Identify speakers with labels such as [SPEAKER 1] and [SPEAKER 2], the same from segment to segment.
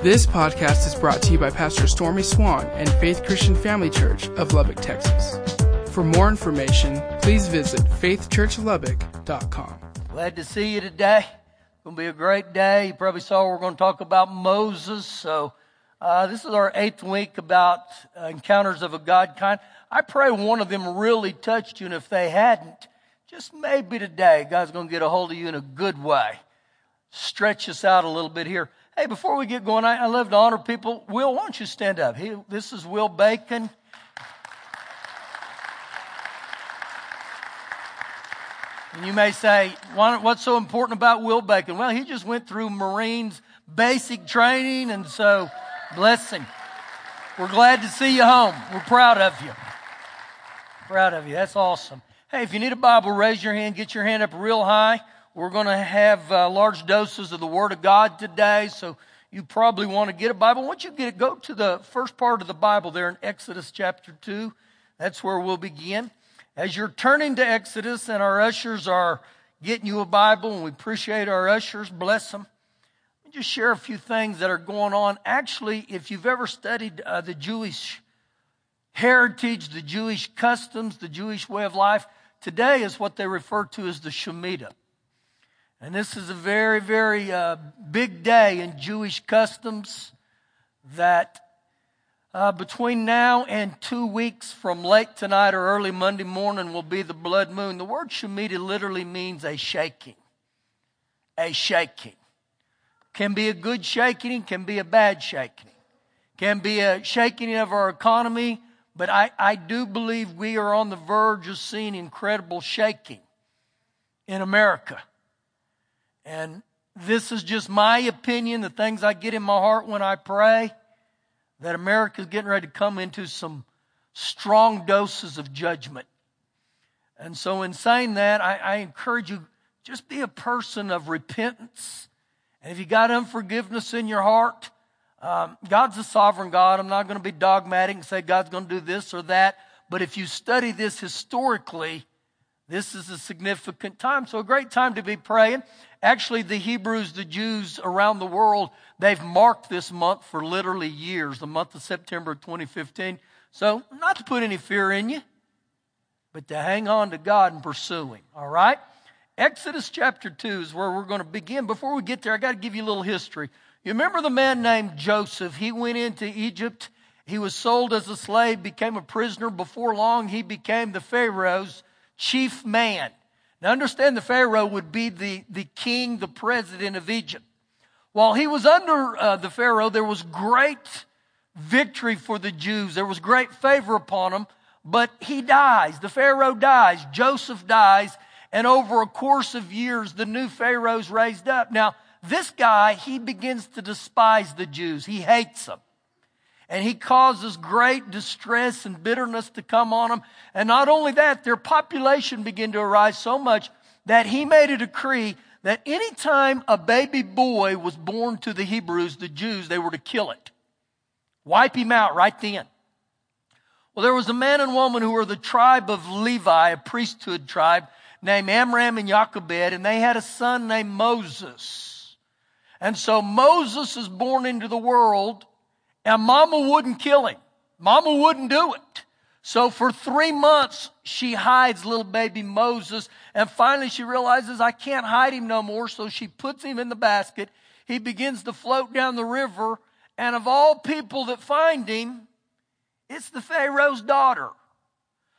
[SPEAKER 1] This podcast is brought to you by Pastor Stormy Swann and Faith Christian Family Church of Lubbock, Texas. For more information, please visit faithchurchlubbock.com.
[SPEAKER 2] Glad to see you today. It's going to be a great day. You probably saw we're going to talk about Moses. So, uh, this is our eighth week about uh, encounters of a God kind. I pray one of them really touched you, and if they hadn't, just maybe today, God's going to get a hold of you in a good way. Stretch us out a little bit here. Hey, before we get going, I, I love to honor people. Will, why don't you stand up? He, this is Will Bacon. And you may say, what's so important about Will Bacon? Well, he just went through Marines basic training, and so bless him. We're glad to see you home. We're proud of you. Proud of you. That's awesome. Hey, if you need a Bible, raise your hand, get your hand up real high. We're going to have uh, large doses of the Word of God today, so you probably want to get a Bible. Once you get it, go to the first part of the Bible there in Exodus chapter 2. That's where we'll begin. As you're turning to Exodus and our ushers are getting you a Bible, and we appreciate our ushers, bless them. Let me just share a few things that are going on. Actually, if you've ever studied uh, the Jewish heritage, the Jewish customs, the Jewish way of life, today is what they refer to as the Shemitah. And this is a very, very uh, big day in Jewish customs that uh, between now and two weeks from late tonight or early Monday morning will be the blood moon. The word Shemitah literally means a shaking. A shaking. Can be a good shaking, can be a bad shaking. Can be a shaking of our economy, but I, I do believe we are on the verge of seeing incredible shaking in America. And this is just my opinion, the things I get in my heart when I pray, that America is getting ready to come into some strong doses of judgment. And so, in saying that, I, I encourage you just be a person of repentance. And if you got unforgiveness in your heart, um, God's a sovereign God. I'm not going to be dogmatic and say God's going to do this or that. But if you study this historically, this is a significant time. So, a great time to be praying. Actually, the Hebrews, the Jews around the world, they've marked this month for literally years, the month of September 2015. So, not to put any fear in you, but to hang on to God and pursue Him. All right? Exodus chapter 2 is where we're going to begin. Before we get there, I got to give you a little history. You remember the man named Joseph? He went into Egypt. He was sold as a slave, became a prisoner. Before long, he became the Pharaoh's chief man. Now understand the Pharaoh would be the, the king, the president of Egypt. While he was under uh, the Pharaoh, there was great victory for the Jews. There was great favor upon them, but he dies. The Pharaoh dies. Joseph dies. And over a course of years, the new Pharaoh's raised up. Now, this guy, he begins to despise the Jews. He hates them and he causes great distress and bitterness to come on them. And not only that, their population began to arise so much that he made a decree that anytime a baby boy was born to the Hebrews, the Jews, they were to kill it. Wipe him out right then. Well, there was a man and woman who were the tribe of Levi, a priesthood tribe, named Amram and Jochebed, and they had a son named Moses. And so Moses is born into the world and mama wouldn't kill him. Mama wouldn't do it. So for three months, she hides little baby Moses. And finally she realizes I can't hide him no more. So she puts him in the basket. He begins to float down the river. And of all people that find him, it's the Pharaoh's daughter.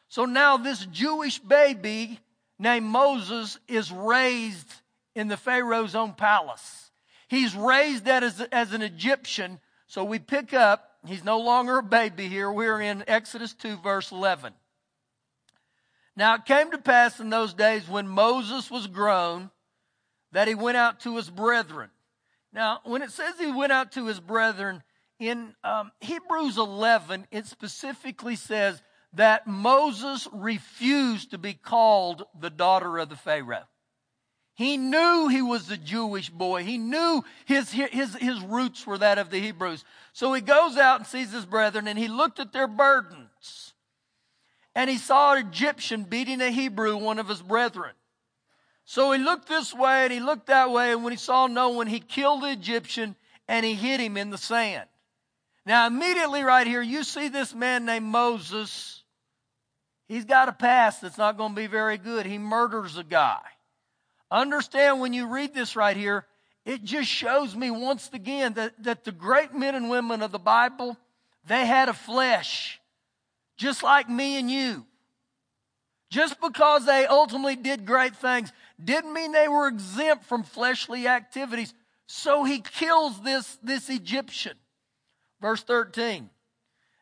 [SPEAKER 2] So now this Jewish baby named Moses is raised in the Pharaoh's own palace. He's raised as, as an Egyptian so we pick up, he's no longer a baby here. We're in Exodus 2, verse 11. Now it came to pass in those days when Moses was grown that he went out to his brethren. Now, when it says he went out to his brethren, in um, Hebrews 11, it specifically says that Moses refused to be called the daughter of the Pharaoh. He knew he was a Jewish boy. He knew his, his, his roots were that of the Hebrews. So he goes out and sees his brethren and he looked at their burdens. And he saw an Egyptian beating a Hebrew, one of his brethren. So he looked this way and he looked that way. And when he saw no one, he killed the Egyptian and he hid him in the sand. Now, immediately right here, you see this man named Moses. He's got a past that's not going to be very good. He murders a guy. Understand when you read this right here, it just shows me once again that, that the great men and women of the Bible, they had a flesh, just like me and you. Just because they ultimately did great things didn't mean they were exempt from fleshly activities. So he kills this, this Egyptian. Verse 13.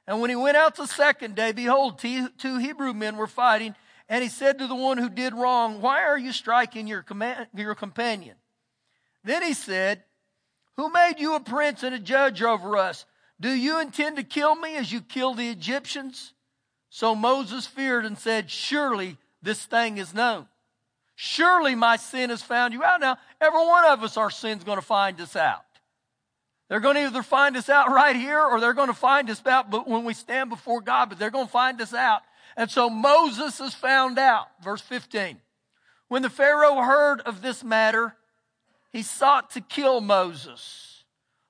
[SPEAKER 2] And when he went out the second day, behold, two Hebrew men were fighting. And he said to the one who did wrong, Why are you striking your, command, your companion? Then he said, Who made you a prince and a judge over us? Do you intend to kill me as you killed the Egyptians? So Moses feared and said, Surely this thing is known. Surely my sin has found you out. Now, every one of us, our sin's going to find us out. They're going to either find us out right here or they're going to find us out but when we stand before God, but they're going to find us out. And so Moses is found out. Verse 15. When the Pharaoh heard of this matter, he sought to kill Moses.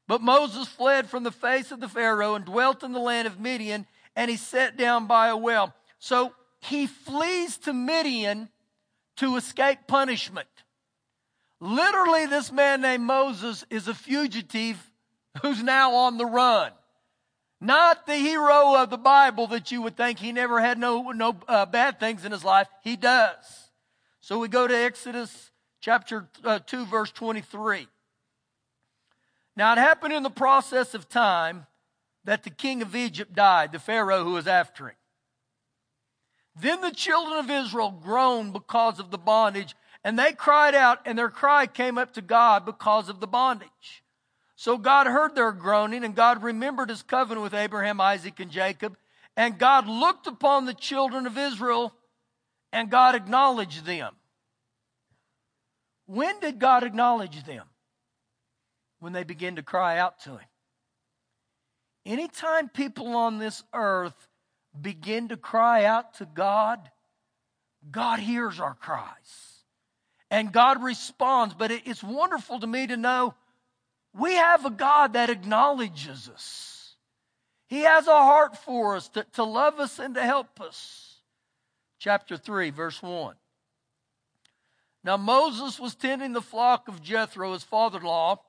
[SPEAKER 2] But Moses fled from the face of the Pharaoh and dwelt in the land of Midian, and he sat down by a well. So he flees to Midian to escape punishment. Literally, this man named Moses is a fugitive who's now on the run. Not the hero of the Bible that you would think he never had no, no uh, bad things in his life. He does. So we go to Exodus chapter uh, 2, verse 23. Now it happened in the process of time that the king of Egypt died, the Pharaoh who was after him. Then the children of Israel groaned because of the bondage, and they cried out, and their cry came up to God because of the bondage. So God heard their groaning, and God remembered his covenant with Abraham, Isaac, and Jacob. And God looked upon the children of Israel, and God acknowledged them. When did God acknowledge them? When they began to cry out to him. Anytime people on this earth begin to cry out to God, God hears our cries. And God responds. But it's wonderful to me to know we have a God that acknowledges us. He has a heart for us to, to love us and to help us. Chapter 3, verse 1. Now Moses was tending the flock of Jethro, his father in law,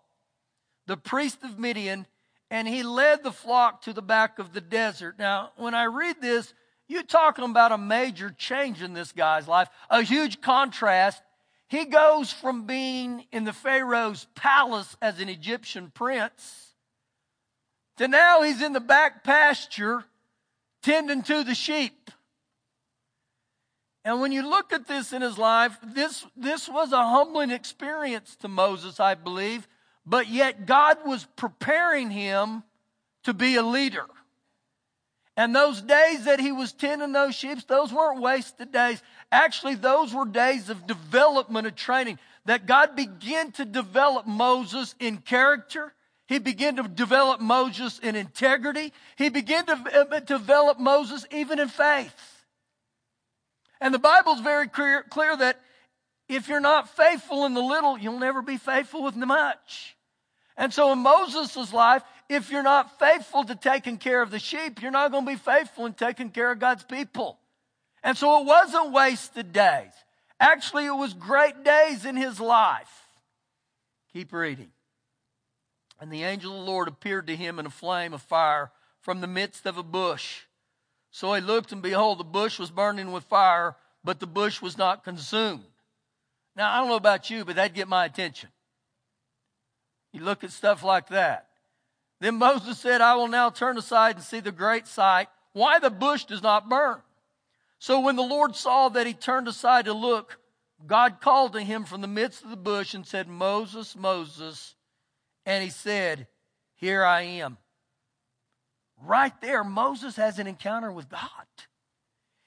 [SPEAKER 2] the priest of Midian, and he led the flock to the back of the desert. Now, when I read this, you're talking about a major change in this guy's life, a huge contrast he goes from being in the Pharaoh's palace as an Egyptian prince to now he's in the back pasture tending to the sheep. And when you look at this in his life, this, this was a humbling experience to Moses, I believe, but yet God was preparing him to be a leader. And those days that he was tending those sheep, those weren't wasted days. Actually, those were days of development of training that God began to develop Moses in character. He began to develop Moses in integrity. He began to uh, develop Moses even in faith. And the Bible's very clear, clear that if you're not faithful in the little, you'll never be faithful with the much. And so in Moses' life, if you're not faithful to taking care of the sheep, you're not going to be faithful in taking care of God's people. And so it wasn't wasted days. Actually, it was great days in his life. Keep reading. And the angel of the Lord appeared to him in a flame of fire from the midst of a bush. So he looked, and behold, the bush was burning with fire, but the bush was not consumed. Now, I don't know about you, but that'd get my attention. You look at stuff like that. Then Moses said, I will now turn aside and see the great sight, why the bush does not burn. So when the Lord saw that he turned aside to look, God called to him from the midst of the bush and said, Moses, Moses. And he said, Here I am. Right there, Moses has an encounter with God.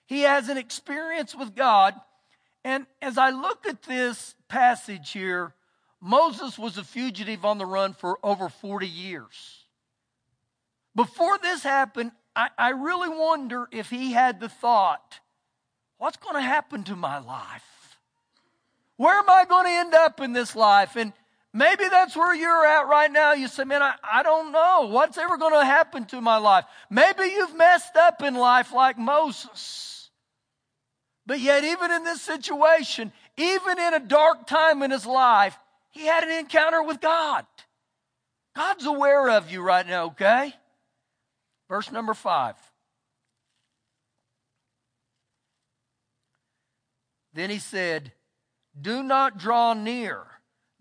[SPEAKER 2] He has an experience with God. And as I look at this passage here, Moses was a fugitive on the run for over 40 years. Before this happened, I, I really wonder if he had the thought, what's going to happen to my life? Where am I going to end up in this life? And Maybe that's where you're at right now. You say, man, I, I don't know. What's ever going to happen to my life? Maybe you've messed up in life like Moses. But yet, even in this situation, even in a dark time in his life, he had an encounter with God. God's aware of you right now, okay? Verse number five. Then he said, Do not draw near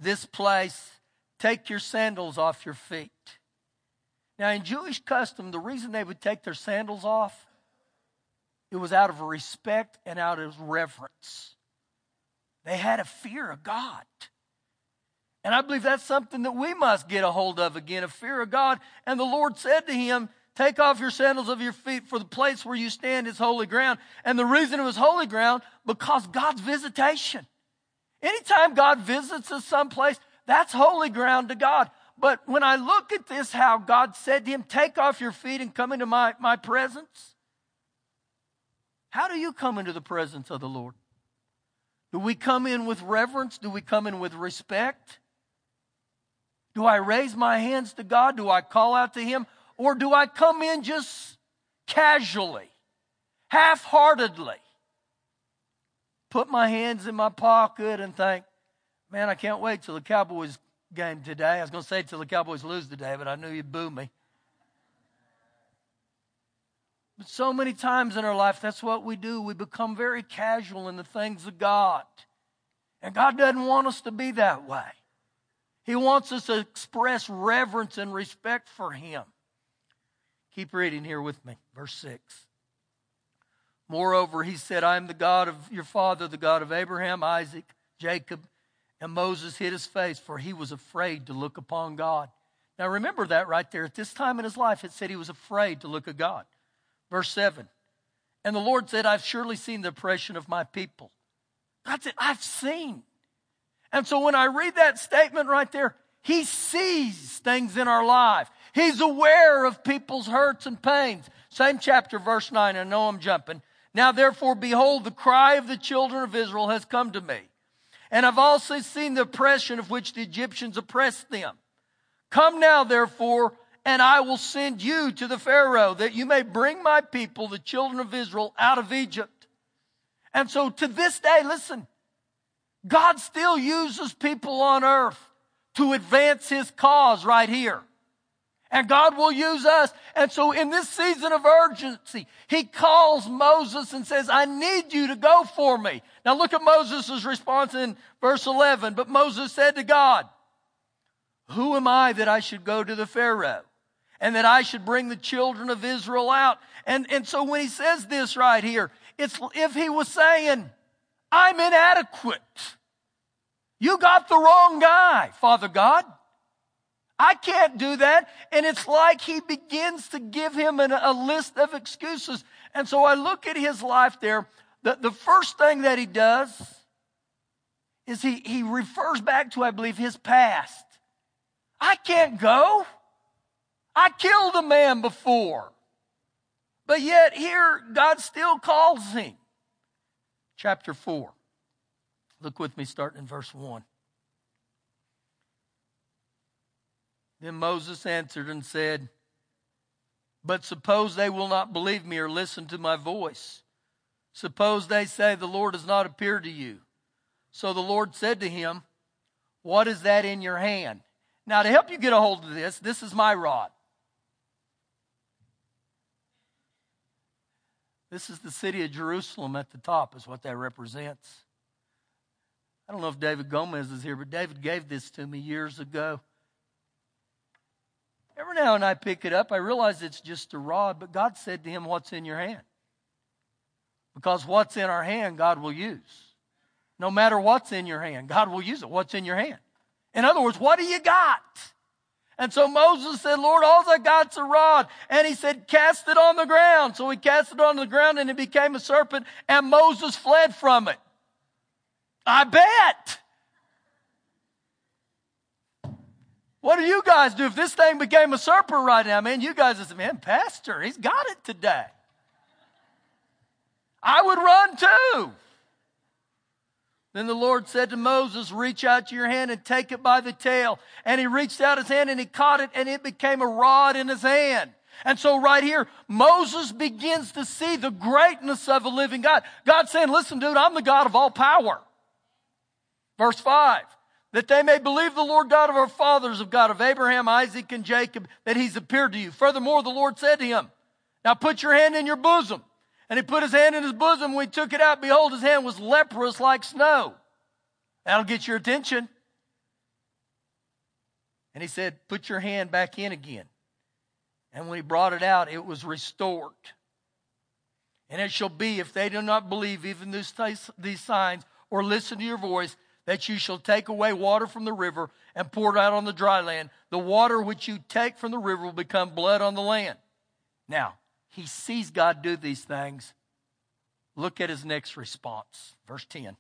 [SPEAKER 2] this place, take your sandals off your feet. Now, in Jewish custom, the reason they would take their sandals off, it was out of respect and out of reverence. They had a fear of God. And I believe that's something that we must get a hold of again, a fear of God. And the Lord said to him, Take off your sandals of your feet, for the place where you stand is holy ground. And the reason it was holy ground, because God's visitation. Anytime God visits us someplace, that's holy ground to God. But when I look at this, how God said to him, Take off your feet and come into my, my presence. How do you come into the presence of the Lord? Do we come in with reverence? Do we come in with respect? Do I raise my hands to God? Do I call out to Him? Or do I come in just casually, half heartedly? put my hands in my pocket and think, man, I can't wait till the Cowboys game today. I was going to say till the Cowboys lose today, but I knew you'd boo me. But so many times in our life, that's what we do. We become very casual in the things of God. And God doesn't want us to be that way. He wants us to express reverence and respect for Him. Keep reading here with me, verse 6. Moreover, he said, I am the God of your father, the God of Abraham, Isaac, Jacob. And Moses hid his face, for he was afraid to look upon God. Now remember that right there. At this time in his life, it said he was afraid to look at God. Verse 7. And the Lord said, I've surely seen the oppression of my people. God said, I've seen. And so when I read that statement right there, he sees things in our life. He's aware of people's hurts and pains. Same chapter, verse 9. I know I'm jumping. Now therefore, behold, the cry of the children of Israel has come to me. And I've also seen the oppression of which the Egyptians oppressed them. Come now, therefore, and I will send you to the Pharaoh that you may bring my people, the children of Israel, out of Egypt. And so to this day, listen, God still uses people on earth to advance his cause right here. And God will use us. And so in this season of urgency, he calls Moses and says, I need you to go for me. Now look at Moses' response in verse 11. But Moses said to God, Who am I that I should go to the Pharaoh? And that I should bring the children of Israel out. And, and so when he says this right here, it's if he was saying, I'm inadequate. You got the wrong guy, Father God. I can't do that. And it's like he begins to give him an, a list of excuses. And so I look at his life there. The, the first thing that he does is he, he refers back to, I believe, his past. I can't go. I killed a man before. But yet here, God still calls him. Chapter 4. Look with me, starting in verse 1. Then Moses answered and said, But suppose they will not believe me or listen to my voice. Suppose they say, The Lord has not appeared to you. So the Lord said to him, What is that in your hand? Now, to help you get a hold of this, this is my rod. This is the city of Jerusalem at the top, is what that represents. I don't know if David Gomez is here, but David gave this to me years ago. Every now and I pick it up, I realize it's just a rod, but God said to him, What's in your hand? Because what's in our hand, God will use. No matter what's in your hand, God will use it. What's in your hand? In other words, what do you got? And so Moses said, Lord, all I got's a rod. And he said, cast it on the ground. So he cast it on the ground and it became a serpent and Moses fled from it. I bet. What do you guys do if this thing became a serpent right now? Man, you guys say, man, Pastor, he's got it today. I would run too. Then the Lord said to Moses, reach out your hand and take it by the tail. And he reached out his hand and he caught it and it became a rod in his hand. And so right here, Moses begins to see the greatness of a living God. God saying, listen, dude, I'm the God of all power. Verse five, that they may believe the Lord God of our fathers, of God of Abraham, Isaac, and Jacob, that he's appeared to you. Furthermore, the Lord said to him, now put your hand in your bosom. And he put his hand in his bosom. When he took it out, behold, his hand was leprous like snow. That'll get your attention. And he said, Put your hand back in again. And when he brought it out, it was restored. And it shall be, if they do not believe even these signs or listen to your voice, that you shall take away water from the river and pour it out on the dry land. The water which you take from the river will become blood on the land. Now, he sees God do these things. Look at his next response. Verse 10.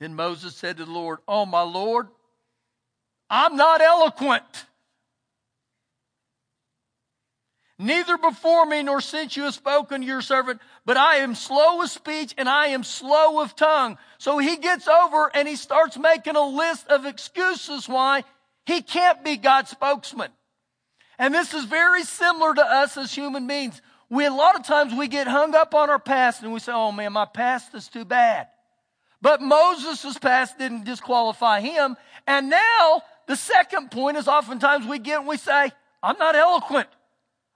[SPEAKER 2] Then Moses said to the Lord, Oh, my Lord, I'm not eloquent. Neither before me nor since you have spoken to your servant, but I am slow of speech and I am slow of tongue. So he gets over and he starts making a list of excuses why he can't be God's spokesman. And this is very similar to us as human beings. We, a lot of times we get hung up on our past and we say, oh man, my past is too bad. But Moses' past didn't disqualify him. And now the second point is oftentimes we get and we say, I'm not eloquent.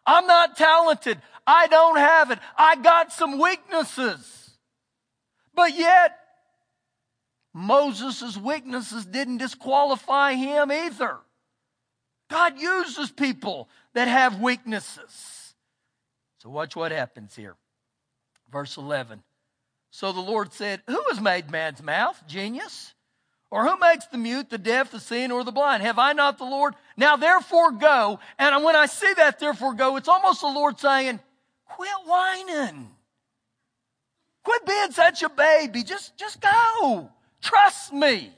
[SPEAKER 2] I'm not talented. I don't have it. I got some weaknesses. But yet, Moses' weaknesses didn't disqualify him either. God uses people that have weaknesses. So watch what happens here. Verse 11. So the Lord said, Who has made man's mouth? Genius? Or who makes the mute, the deaf, the seeing, or the blind? Have I not the Lord? Now therefore go. And when I see that therefore go, it's almost the Lord saying, Quit whining. Quit being such a baby. Just, just go. Trust me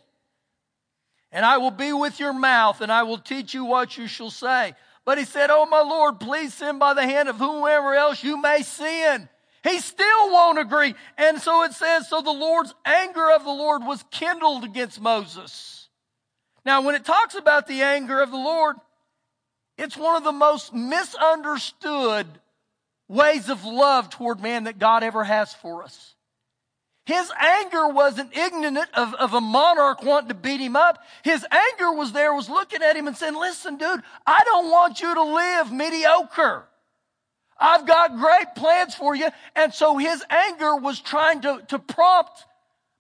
[SPEAKER 2] and I will be with your mouth, and I will teach you what you shall say. But he said, Oh, my Lord, please send by the hand of whomever else you may send. He still won't agree. And so it says, So the Lord's anger of the Lord was kindled against Moses. Now, when it talks about the anger of the Lord, it's one of the most misunderstood ways of love toward man that God ever has for us. His anger wasn't ignorant of, of a monarch wanting to beat him up. His anger was there, was looking at him and saying, listen, dude, I don't want you to live mediocre. I've got great plans for you. And so his anger was trying to, to prompt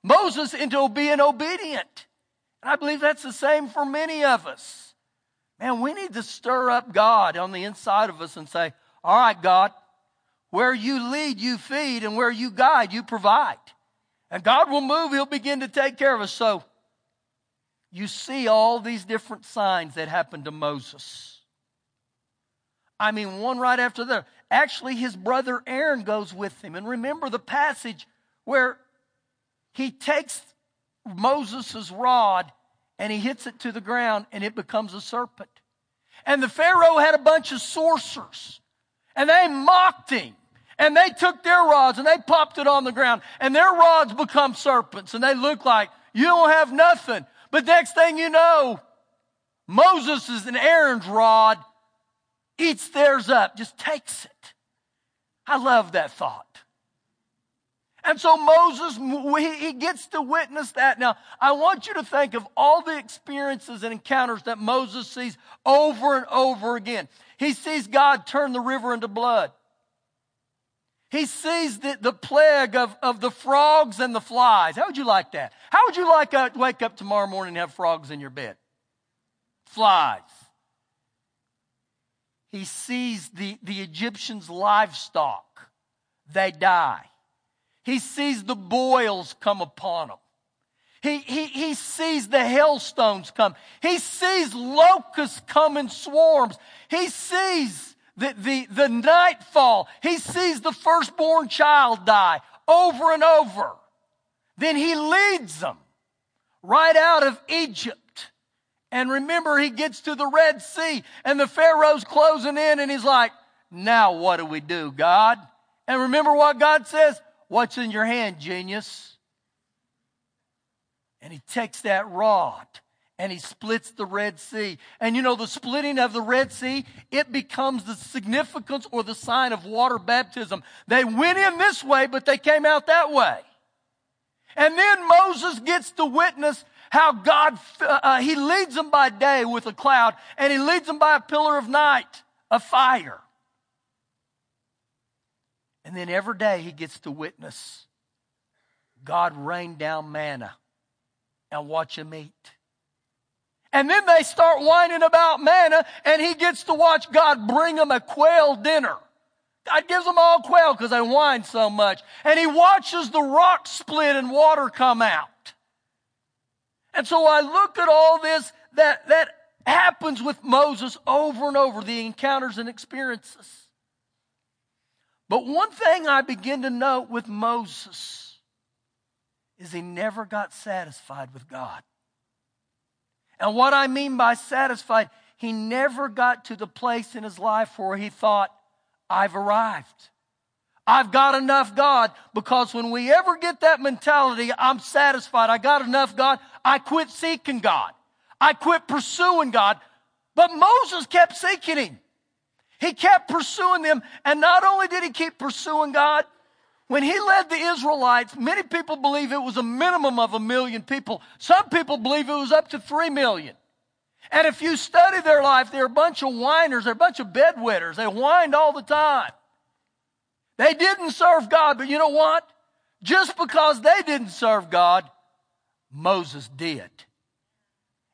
[SPEAKER 2] Moses into being obedient. And I believe that's the same for many of us. Man, we need to stir up God on the inside of us and say, all right, God, where you lead, you feed, and where you guide, you provide. And God will move, He'll begin to take care of us. So you see all these different signs that happened to Moses. I mean, one right after the other. Actually, his brother Aaron goes with him. And remember the passage where he takes Moses' rod and he hits it to the ground and it becomes a serpent. And the Pharaoh had a bunch of sorcerers and they mocked him and they took their rods and they popped it on the ground and their rods become serpents and they look like you don't have nothing. But next thing you know, Moses' and Aaron's rod eats theirs up, just takes it. I love that thought. And so Moses, he gets to witness that. Now, I want you to think of all the experiences and encounters that Moses sees over and over again. He sees God turn the river into blood. He sees the, the plague of, of the frogs and the flies. How would you like that? How would you like to wake up tomorrow morning and have frogs in your bed? Flies. He sees the, the Egyptians' livestock. They die. He sees the boils come upon them. He, he, he sees the hailstones come. He sees locusts come in swarms. He sees the, the, the nightfall, he sees the firstborn child die over and over. Then he leads them right out of Egypt. And remember, he gets to the Red Sea and the Pharaoh's closing in and he's like, now what do we do, God? And remember what God says? What's in your hand, genius? And he takes that rod and he splits the Red Sea. And you know, the splitting of the Red Sea, it becomes the significance or the sign of water baptism. They went in this way, but they came out that way. And then Moses gets to witness how God, uh, he leads them by day with a cloud and he leads them by a pillar of night, a fire. And then every day he gets to witness God rain down manna and watch him eat. And then they start whining about manna, and he gets to watch God bring them a quail dinner. God gives them all quail because they whine so much. And he watches the rock split and water come out. And so I look at all this that, that happens with Moses over and over, the encounters and experiences. But one thing I begin to note with Moses is he never got satisfied with God. And what I mean by satisfied, he never got to the place in his life where he thought, I've arrived. I've got enough God because when we ever get that mentality, I'm satisfied. I got enough God. I quit seeking God. I quit pursuing God. But Moses kept seeking him. He kept pursuing them. And not only did he keep pursuing God, when he led the Israelites, many people believe it was a minimum of a million people. Some people believe it was up to three million. And if you study their life, they're a bunch of whiners, they're a bunch of bedwetters. They whined all the time. They didn't serve God, but you know what? Just because they didn't serve God, Moses did.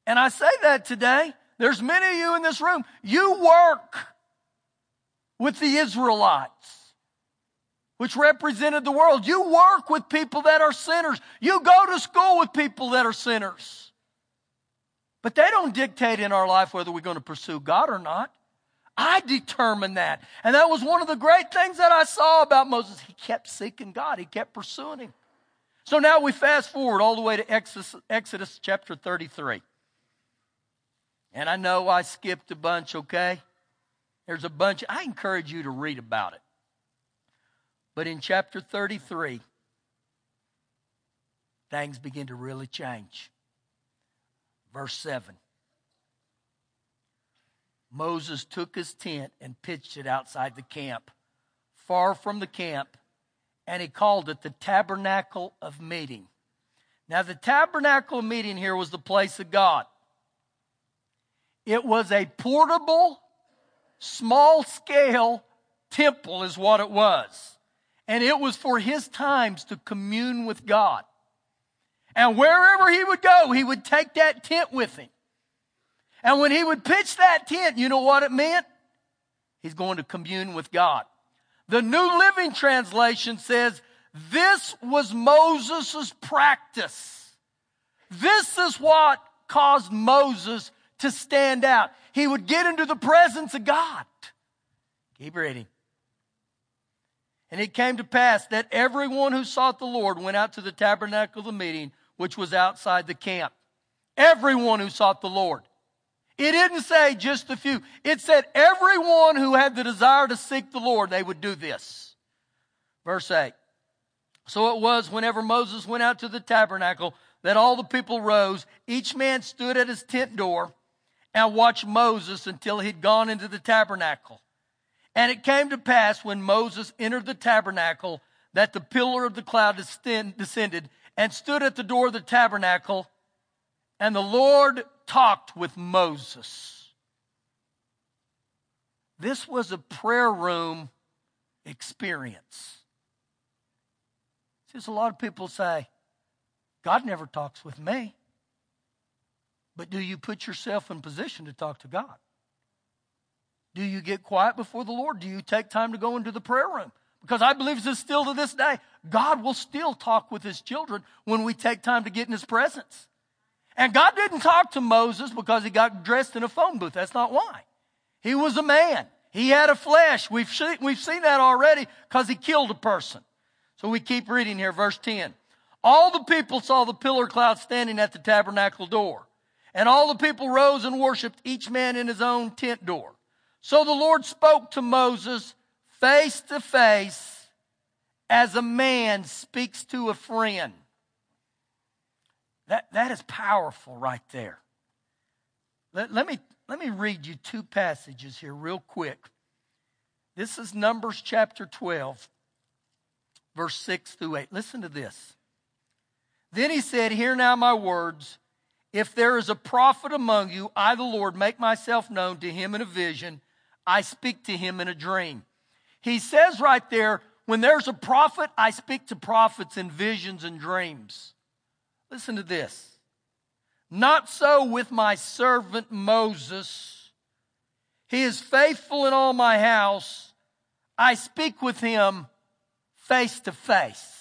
[SPEAKER 2] And I say that today. There's many of you in this room. You work with the Israelites which represented the world. You work with people that are sinners. You go to school with people that are sinners. But they don't dictate in our life whether we're going to pursue God or not. I determine that. And that was one of the great things that I saw about Moses. He kept seeking God, he kept pursuing him. So now we fast forward all the way to Exodus, Exodus chapter 33. And I know I skipped a bunch, okay? There's a bunch. I encourage you to read about it. But in chapter 33, things begin to really change. Verse 7 Moses took his tent and pitched it outside the camp, far from the camp, and he called it the tabernacle of meeting. Now, the tabernacle of meeting here was the place of God. It was a portable, small scale temple, is what it was. And it was for his times to commune with God. And wherever he would go, he would take that tent with him. And when he would pitch that tent, you know what it meant? He's going to commune with God. The New Living Translation says, this was Moses' practice. This is what caused Moses to stand out. He would get into the presence of God. Keep reading. And it came to pass that everyone who sought the Lord went out to the tabernacle of the meeting, which was outside the camp. Everyone who sought the Lord. It didn't say just a few. It said everyone who had the desire to seek the Lord, they would do this. Verse 8. So it was whenever Moses went out to the tabernacle that all the people rose. Each man stood at his tent door and watched Moses until he'd gone into the tabernacle. And it came to pass when Moses entered the tabernacle that the pillar of the cloud descended and stood at the door of the tabernacle, and the Lord talked with Moses. This was a prayer room experience. See, a lot of people say, God never talks with me. But do you put yourself in position to talk to God? Do you get quiet before the Lord? Do you take time to go into the prayer room? Because I believe this still to this day. God will still talk with his children when we take time to get in his presence. And God didn't talk to Moses because he got dressed in a phone booth. That's not why. He was a man. He had a flesh. We've seen, we've seen that already because he killed a person. So we keep reading here, verse 10. All the people saw the pillar cloud standing at the tabernacle door. And all the people rose and worshiped, each man in his own tent door. So the Lord spoke to Moses face to face as a man speaks to a friend. That, that is powerful right there. Let, let, me, let me read you two passages here, real quick. This is Numbers chapter 12, verse 6 through 8. Listen to this. Then he said, Hear now my words. If there is a prophet among you, I, the Lord, make myself known to him in a vision. I speak to him in a dream. He says right there, when there's a prophet, I speak to prophets in visions and dreams. Listen to this. Not so with my servant Moses. He is faithful in all my house. I speak with him face to face.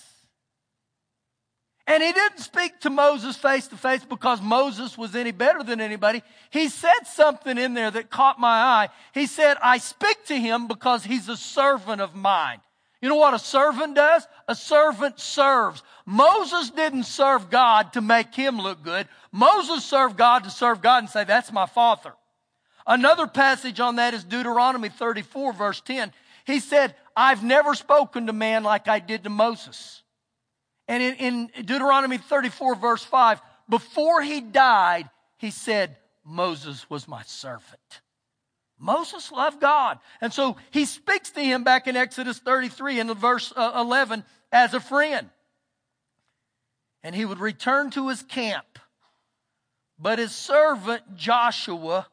[SPEAKER 2] And he didn't speak to Moses face to face because Moses was any better than anybody. He said something in there that caught my eye. He said, I speak to him because he's a servant of mine. You know what a servant does? A servant serves. Moses didn't serve God to make him look good. Moses served God to serve God and say, that's my father. Another passage on that is Deuteronomy 34 verse 10. He said, I've never spoken to man like I did to Moses. And in, in Deuteronomy 34, verse 5, before he died, he said, Moses was my servant. Moses loved God. And so he speaks to him back in Exodus 33 in verse uh, 11 as a friend. And he would return to his camp. But his servant Joshua,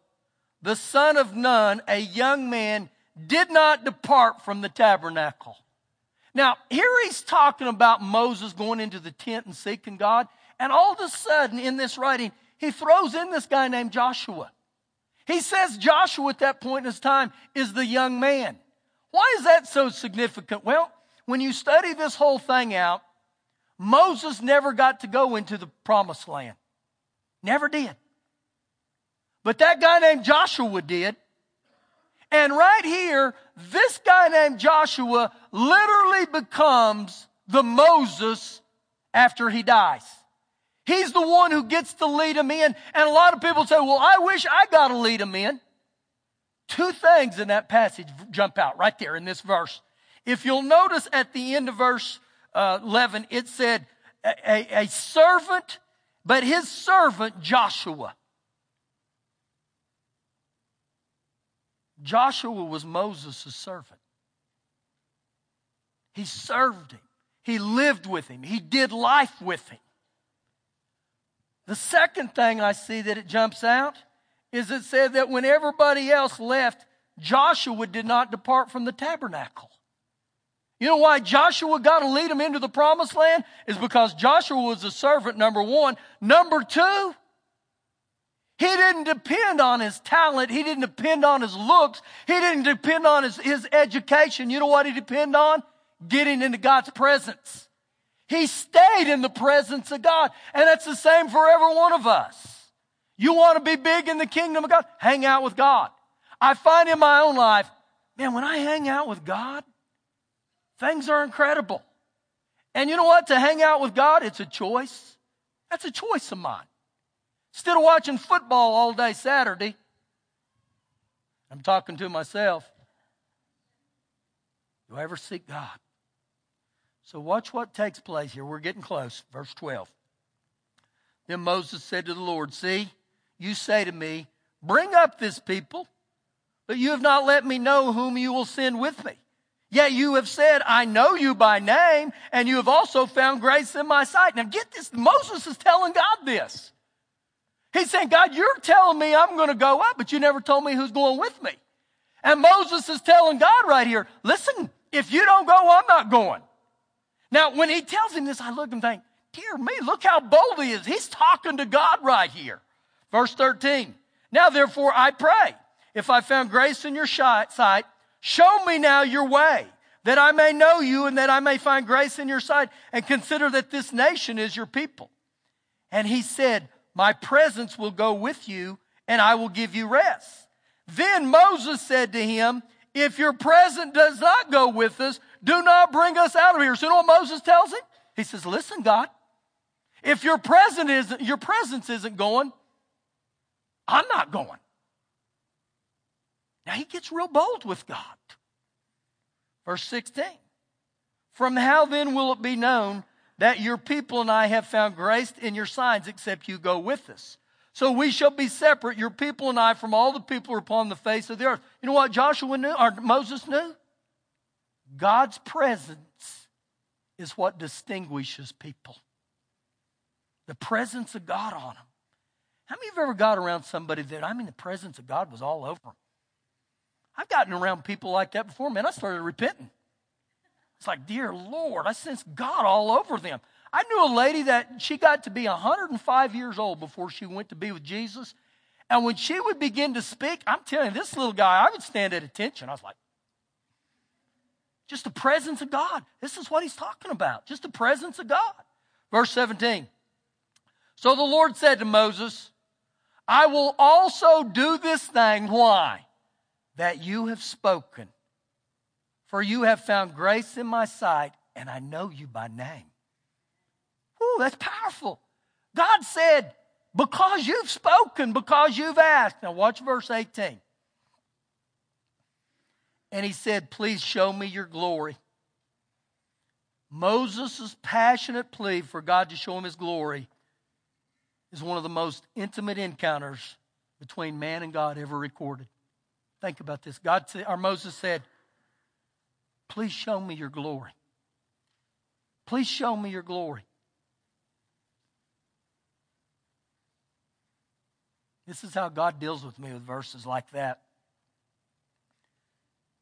[SPEAKER 2] the son of Nun, a young man, did not depart from the tabernacle. Now, here he's talking about Moses going into the tent and seeking God. And all of a sudden, in this writing, he throws in this guy named Joshua. He says Joshua at that point in his time is the young man. Why is that so significant? Well, when you study this whole thing out, Moses never got to go into the promised land. Never did. But that guy named Joshua did. And right here, this guy named Joshua literally becomes the Moses after he dies. He's the one who gets to lead them in. And a lot of people say, well, I wish I got to lead them in. Two things in that passage jump out right there in this verse. If you'll notice at the end of verse uh, 11, it said, a, a, a servant, but his servant Joshua. Joshua was Moses' servant. He served him. He lived with him. He did life with him. The second thing I see that it jumps out is it said that when everybody else left, Joshua did not depart from the tabernacle. You know why Joshua got to lead them into the promised land? Is because Joshua was a servant, number one. Number two, he didn't depend on his talent. He didn't depend on his looks. He didn't depend on his, his education. You know what he depended on? Getting into God's presence. He stayed in the presence of God. And that's the same for every one of us. You want to be big in the kingdom of God? Hang out with God. I find in my own life, man, when I hang out with God, things are incredible. And you know what? To hang out with God, it's a choice. That's a choice of mine. Instead of watching football all day Saturday, I'm talking to myself. Do I ever seek God? So watch what takes place here. We're getting close. Verse 12. Then Moses said to the Lord, See, you say to me, Bring up this people, but you have not let me know whom you will send with me. Yet you have said, I know you by name, and you have also found grace in my sight. Now get this, Moses is telling God this. He's saying, God, you're telling me I'm going to go up, but you never told me who's going with me. And Moses is telling God right here, listen, if you don't go, I'm not going. Now, when he tells him this, I look and think, dear me, look how bold he is. He's talking to God right here. Verse 13. Now, therefore, I pray, if I found grace in your sight, show me now your way, that I may know you and that I may find grace in your sight, and consider that this nation is your people. And he said, my presence will go with you and I will give you rest. Then Moses said to him, if your presence does not go with us, do not bring us out of here. So you know what Moses tells him? He says, listen, God, if your presence isn't, your presence isn't going, I'm not going. Now he gets real bold with God. Verse 16. From how then will it be known that your people and I have found grace in your signs, except you go with us. So we shall be separate, your people and I, from all the people upon the face of the earth. You know what Joshua knew, or Moses knew? God's presence is what distinguishes people. The presence of God on them. How many of you ever got around somebody that, I mean, the presence of God was all over them? I've gotten around people like that before, man. I started repenting. It's like, dear Lord, I sense God all over them. I knew a lady that she got to be 105 years old before she went to be with Jesus. And when she would begin to speak, I'm telling you, this little guy, I would stand at attention. I was like, just the presence of God. This is what he's talking about. Just the presence of God. Verse 17. So the Lord said to Moses, I will also do this thing. Why? That you have spoken. For you have found grace in my sight, and I know you by name. Ooh, that's powerful. God said, because you've spoken, because you've asked. Now watch verse 18. And he said, Please show me your glory. Moses' passionate plea for God to show him his glory is one of the most intimate encounters between man and God ever recorded. Think about this. God said, or Moses said, Please show me your glory. Please show me your glory. This is how God deals with me with verses like that.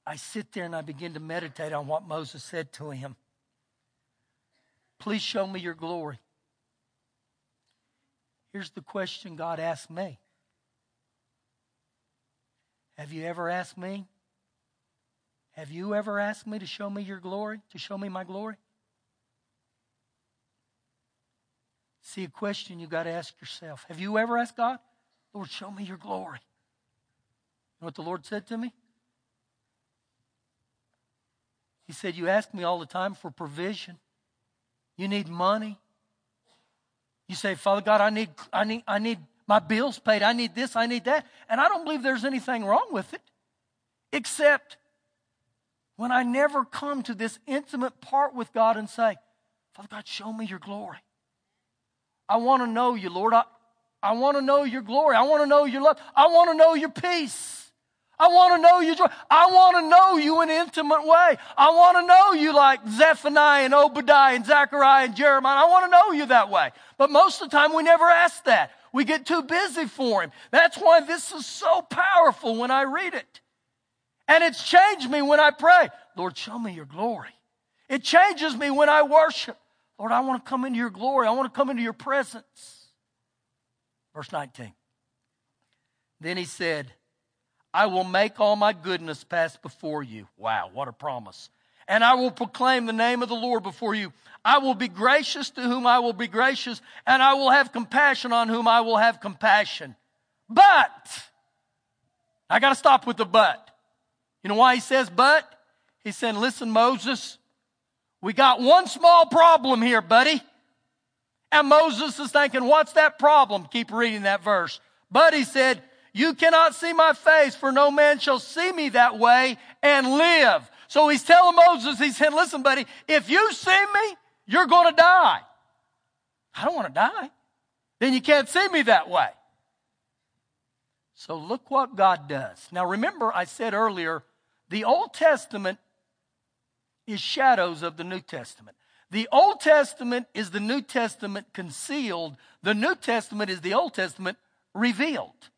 [SPEAKER 2] I sit there and I begin to meditate on what Moses said to him. Please show me your glory. Here's the question God asked me Have you ever asked me? Have you ever asked me to show me your glory, to show me my glory? See, a question you got to ask yourself. Have you ever asked God, Lord, show me your glory? You know what the Lord said to me? He said, You ask me all the time for provision. You need money. You say, Father God, I need, I need, I need my bills paid. I need this, I need that. And I don't believe there's anything wrong with it. Except when I never come to this intimate part with God and say, Father God, show me your glory. I want to know you, Lord. I, I want to know your glory. I want to know your love. I want to know your peace. I want to know you. I want to know you in an intimate way. I want to know you like Zephaniah and Obadiah and Zechariah and Jeremiah. I want to know you that way. But most of the time, we never ask that. We get too busy for Him. That's why this is so powerful when I read it. And it's changed me when I pray. Lord, show me your glory. It changes me when I worship. Lord, I want to come into your glory. I want to come into your presence. Verse 19. Then he said, I will make all my goodness pass before you. Wow, what a promise. And I will proclaim the name of the Lord before you. I will be gracious to whom I will be gracious, and I will have compassion on whom I will have compassion. But, I got to stop with the but. You know why he says but? He said, listen, Moses, we got one small problem here, buddy. And Moses is thinking, what's that problem? Keep reading that verse. But he said, you cannot see my face, for no man shall see me that way and live. So he's telling Moses, he said, listen, buddy, if you see me, you're going to die. I don't want to die. Then you can't see me that way. So look what God does. Now remember, I said earlier, the Old Testament is shadows of the New Testament. The Old Testament is the New Testament concealed. The New Testament is the Old Testament revealed.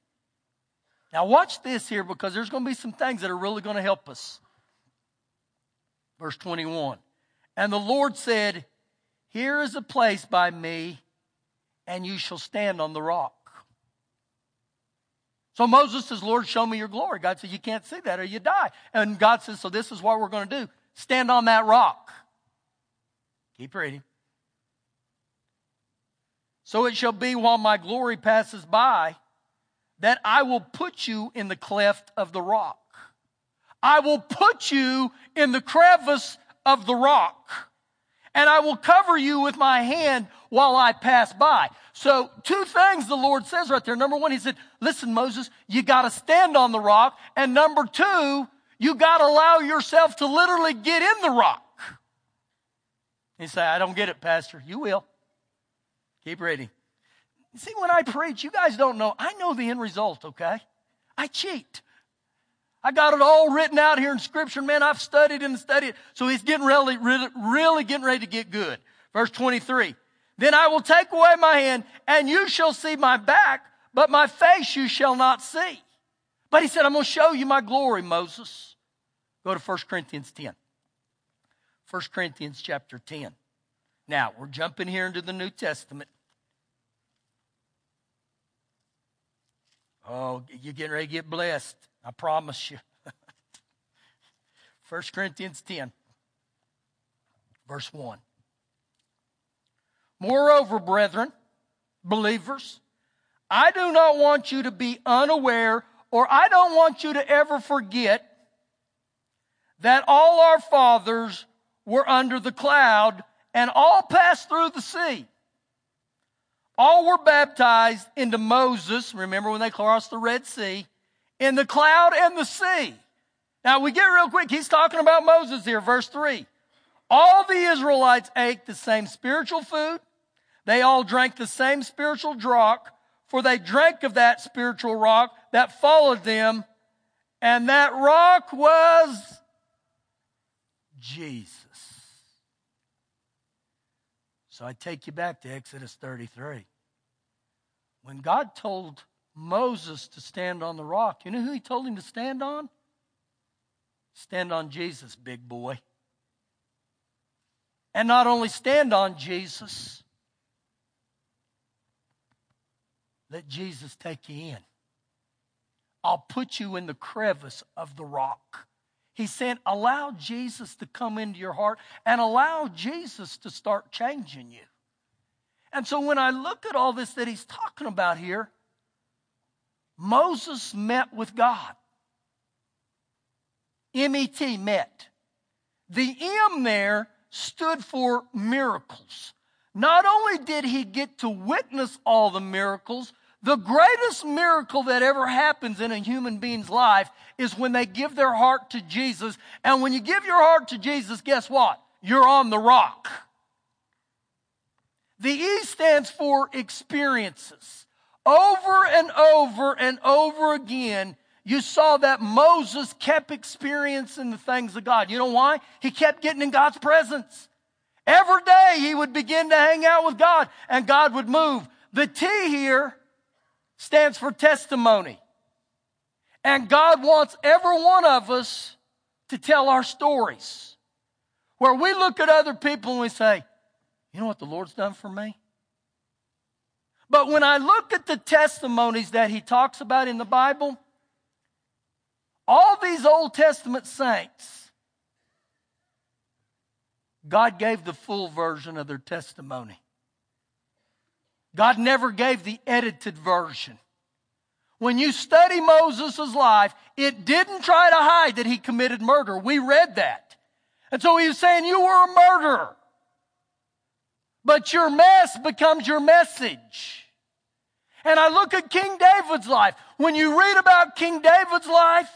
[SPEAKER 2] Now, watch this here because there's going to be some things that are really going to help us. Verse 21 And the Lord said, Here is a place by me, and you shall stand on the rock. So Moses says, Lord, show me your glory. God says, You can't see that or you die. And God says, So this is what we're going to do stand on that rock. Keep reading. So it shall be while my glory passes by that I will put you in the cleft of the rock. I will put you in the crevice of the rock. And I will cover you with my hand while I pass by. So, two things the Lord says right there. Number one, He said, Listen, Moses, you got to stand on the rock. And number two, you got to allow yourself to literally get in the rock. He say, I don't get it, Pastor. You will. Keep reading. See, when I preach, you guys don't know. I know the end result, okay? I cheat. I got it all written out here in Scripture, man. I've studied and studied. So he's getting really, really, really getting ready to get good. Verse 23. Then I will take away my hand, and you shall see my back, but my face you shall not see. But he said, I'm going to show you my glory, Moses. Go to 1 Corinthians 10. 1 Corinthians chapter 10. Now, we're jumping here into the New Testament. Oh, you're getting ready to get blessed. I promise you. 1 Corinthians 10, verse 1. Moreover, brethren, believers, I do not want you to be unaware, or I don't want you to ever forget that all our fathers were under the cloud and all passed through the sea. All were baptized into Moses. Remember when they crossed the Red Sea? In the cloud and the sea. Now we get real quick. He's talking about Moses here, verse 3. All the Israelites ate the same spiritual food. They all drank the same spiritual draught, for they drank of that spiritual rock that followed them, and that rock was Jesus. So I take you back to Exodus 33. When God told Moses to stand on the rock, you know who he told him to stand on? Stand on Jesus, big boy. And not only stand on Jesus, let Jesus take you in. I'll put you in the crevice of the rock. He's said, allow Jesus to come into your heart and allow Jesus to start changing you. And so when I look at all this that he's talking about here, Moses met with God. M-E-T, met. The M there stood for miracles. Not only did he get to witness all the miracles, the greatest miracle that ever happens in a human being's life is when they give their heart to Jesus. And when you give your heart to Jesus, guess what? You're on the rock. The E stands for experiences. Over and over and over again, you saw that Moses kept experiencing the things of God. You know why? He kept getting in God's presence. Every day he would begin to hang out with God and God would move. The T here stands for testimony. And God wants every one of us to tell our stories. Where we look at other people and we say, you know what the Lord's done for me? But when I look at the testimonies that he talks about in the Bible, all these Old Testament saints, God gave the full version of their testimony. God never gave the edited version. When you study Moses' life, it didn't try to hide that he committed murder. We read that. And so he was saying, You were a murderer. But your mess becomes your message. And I look at King David's life. When you read about King David's life,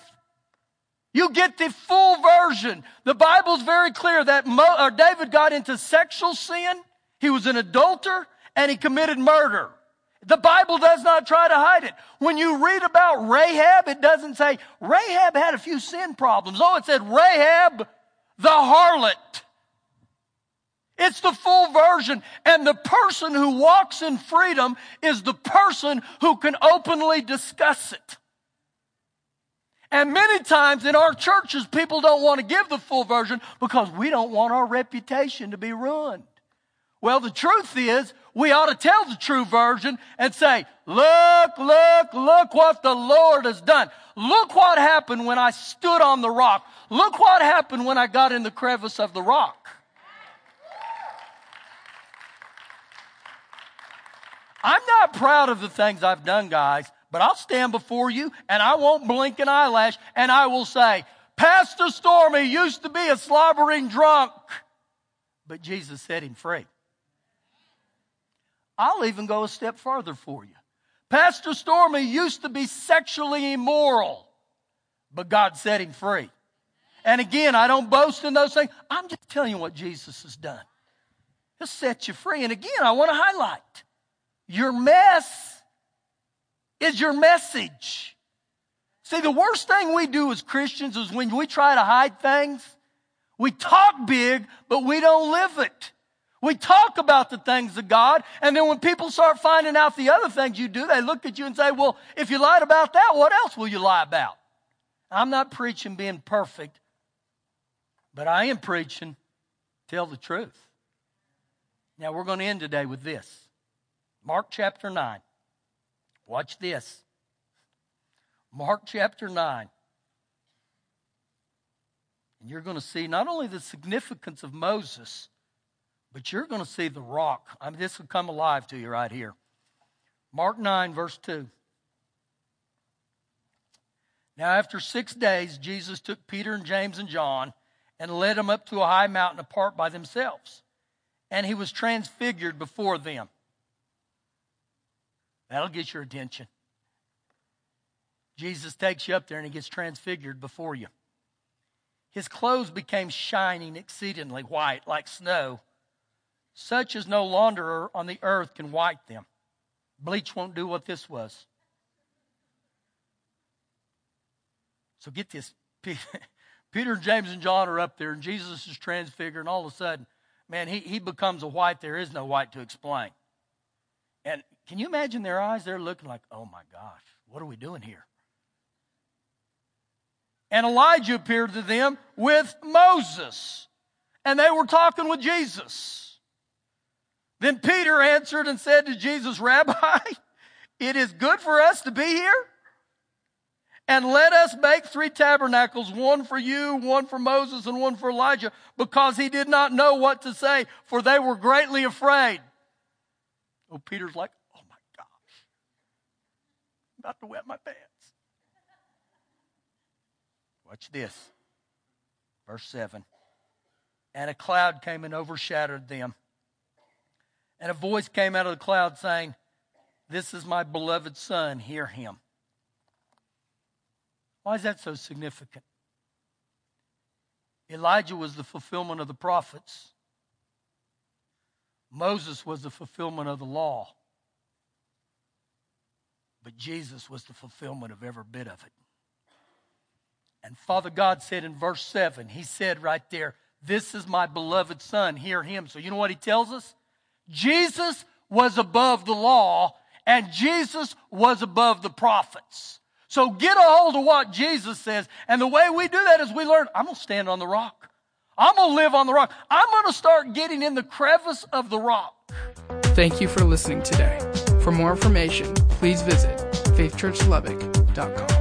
[SPEAKER 2] you get the full version. The Bible's very clear that Mo, uh, David got into sexual sin. He was an adulterer and he committed murder. The Bible does not try to hide it. When you read about Rahab, it doesn't say Rahab had a few sin problems. Oh, it said Rahab the harlot. It's the full version. And the person who walks in freedom is the person who can openly discuss it. And many times in our churches, people don't want to give the full version because we don't want our reputation to be ruined. Well, the truth is, we ought to tell the true version and say, look, look, look what the Lord has done. Look what happened when I stood on the rock. Look what happened when I got in the crevice of the rock. I'm not proud of the things I've done, guys, but I'll stand before you and I won't blink an eyelash and I will say, Pastor Stormy used to be a slobbering drunk, but Jesus set him free. I'll even go a step farther for you. Pastor Stormy used to be sexually immoral, but God set him free. And again, I don't boast in those things. I'm just telling you what Jesus has done. He'll set you free. And again, I want to highlight your mess is your message. See, the worst thing we do as Christians is when we try to hide things, we talk big, but we don't live it. We talk about the things of God, and then when people start finding out the other things you do, they look at you and say, Well, if you lied about that, what else will you lie about? I'm not preaching being perfect, but I am preaching tell the truth. Now, we're going to end today with this Mark chapter 9. Watch this. Mark chapter 9. And you're going to see not only the significance of Moses, but you're going to see the rock. I mean, this will come alive to you right here. Mark 9, verse 2. Now, after six days, Jesus took Peter and James and John and led them up to a high mountain apart by themselves. And he was transfigured before them. That'll get your attention. Jesus takes you up there and he gets transfigured before you. His clothes became shining exceedingly white, like snow, such as no launderer on the earth can white them. Bleach won't do what this was. So get this. Peter, James, and John are up there, and Jesus is transfigured, and all of a sudden, man, he, he becomes a white there is no white to explain. And can you imagine their eyes? They're looking like, oh my gosh, what are we doing here? And Elijah appeared to them with Moses, and they were talking with Jesus. Then Peter answered and said to Jesus, Rabbi, it is good for us to be here. And let us make three tabernacles, one for you, one for Moses, and one for Elijah, because he did not know what to say, for they were greatly afraid. Oh, Peter's like, oh my gosh, I'm about to wet my pants. Watch this. Verse 7. And a cloud came and overshadowed them. And a voice came out of the cloud saying, This is my beloved Son, hear him. Why is that so significant? Elijah was the fulfillment of the prophets. Moses was the fulfillment of the law. But Jesus was the fulfillment of every bit of it. And Father God said in verse 7, He said right there, This is my beloved Son, hear Him. So you know what He tells us? Jesus was above the law, and Jesus was above the prophets. So get a hold of what Jesus says. And the way we do that is we learn, I'm going to stand on the rock. I'm going to live on the rock. I'm going to start getting in the crevice of the rock.
[SPEAKER 1] Thank you for listening today. For more information, please visit faithchurchlubbock.com.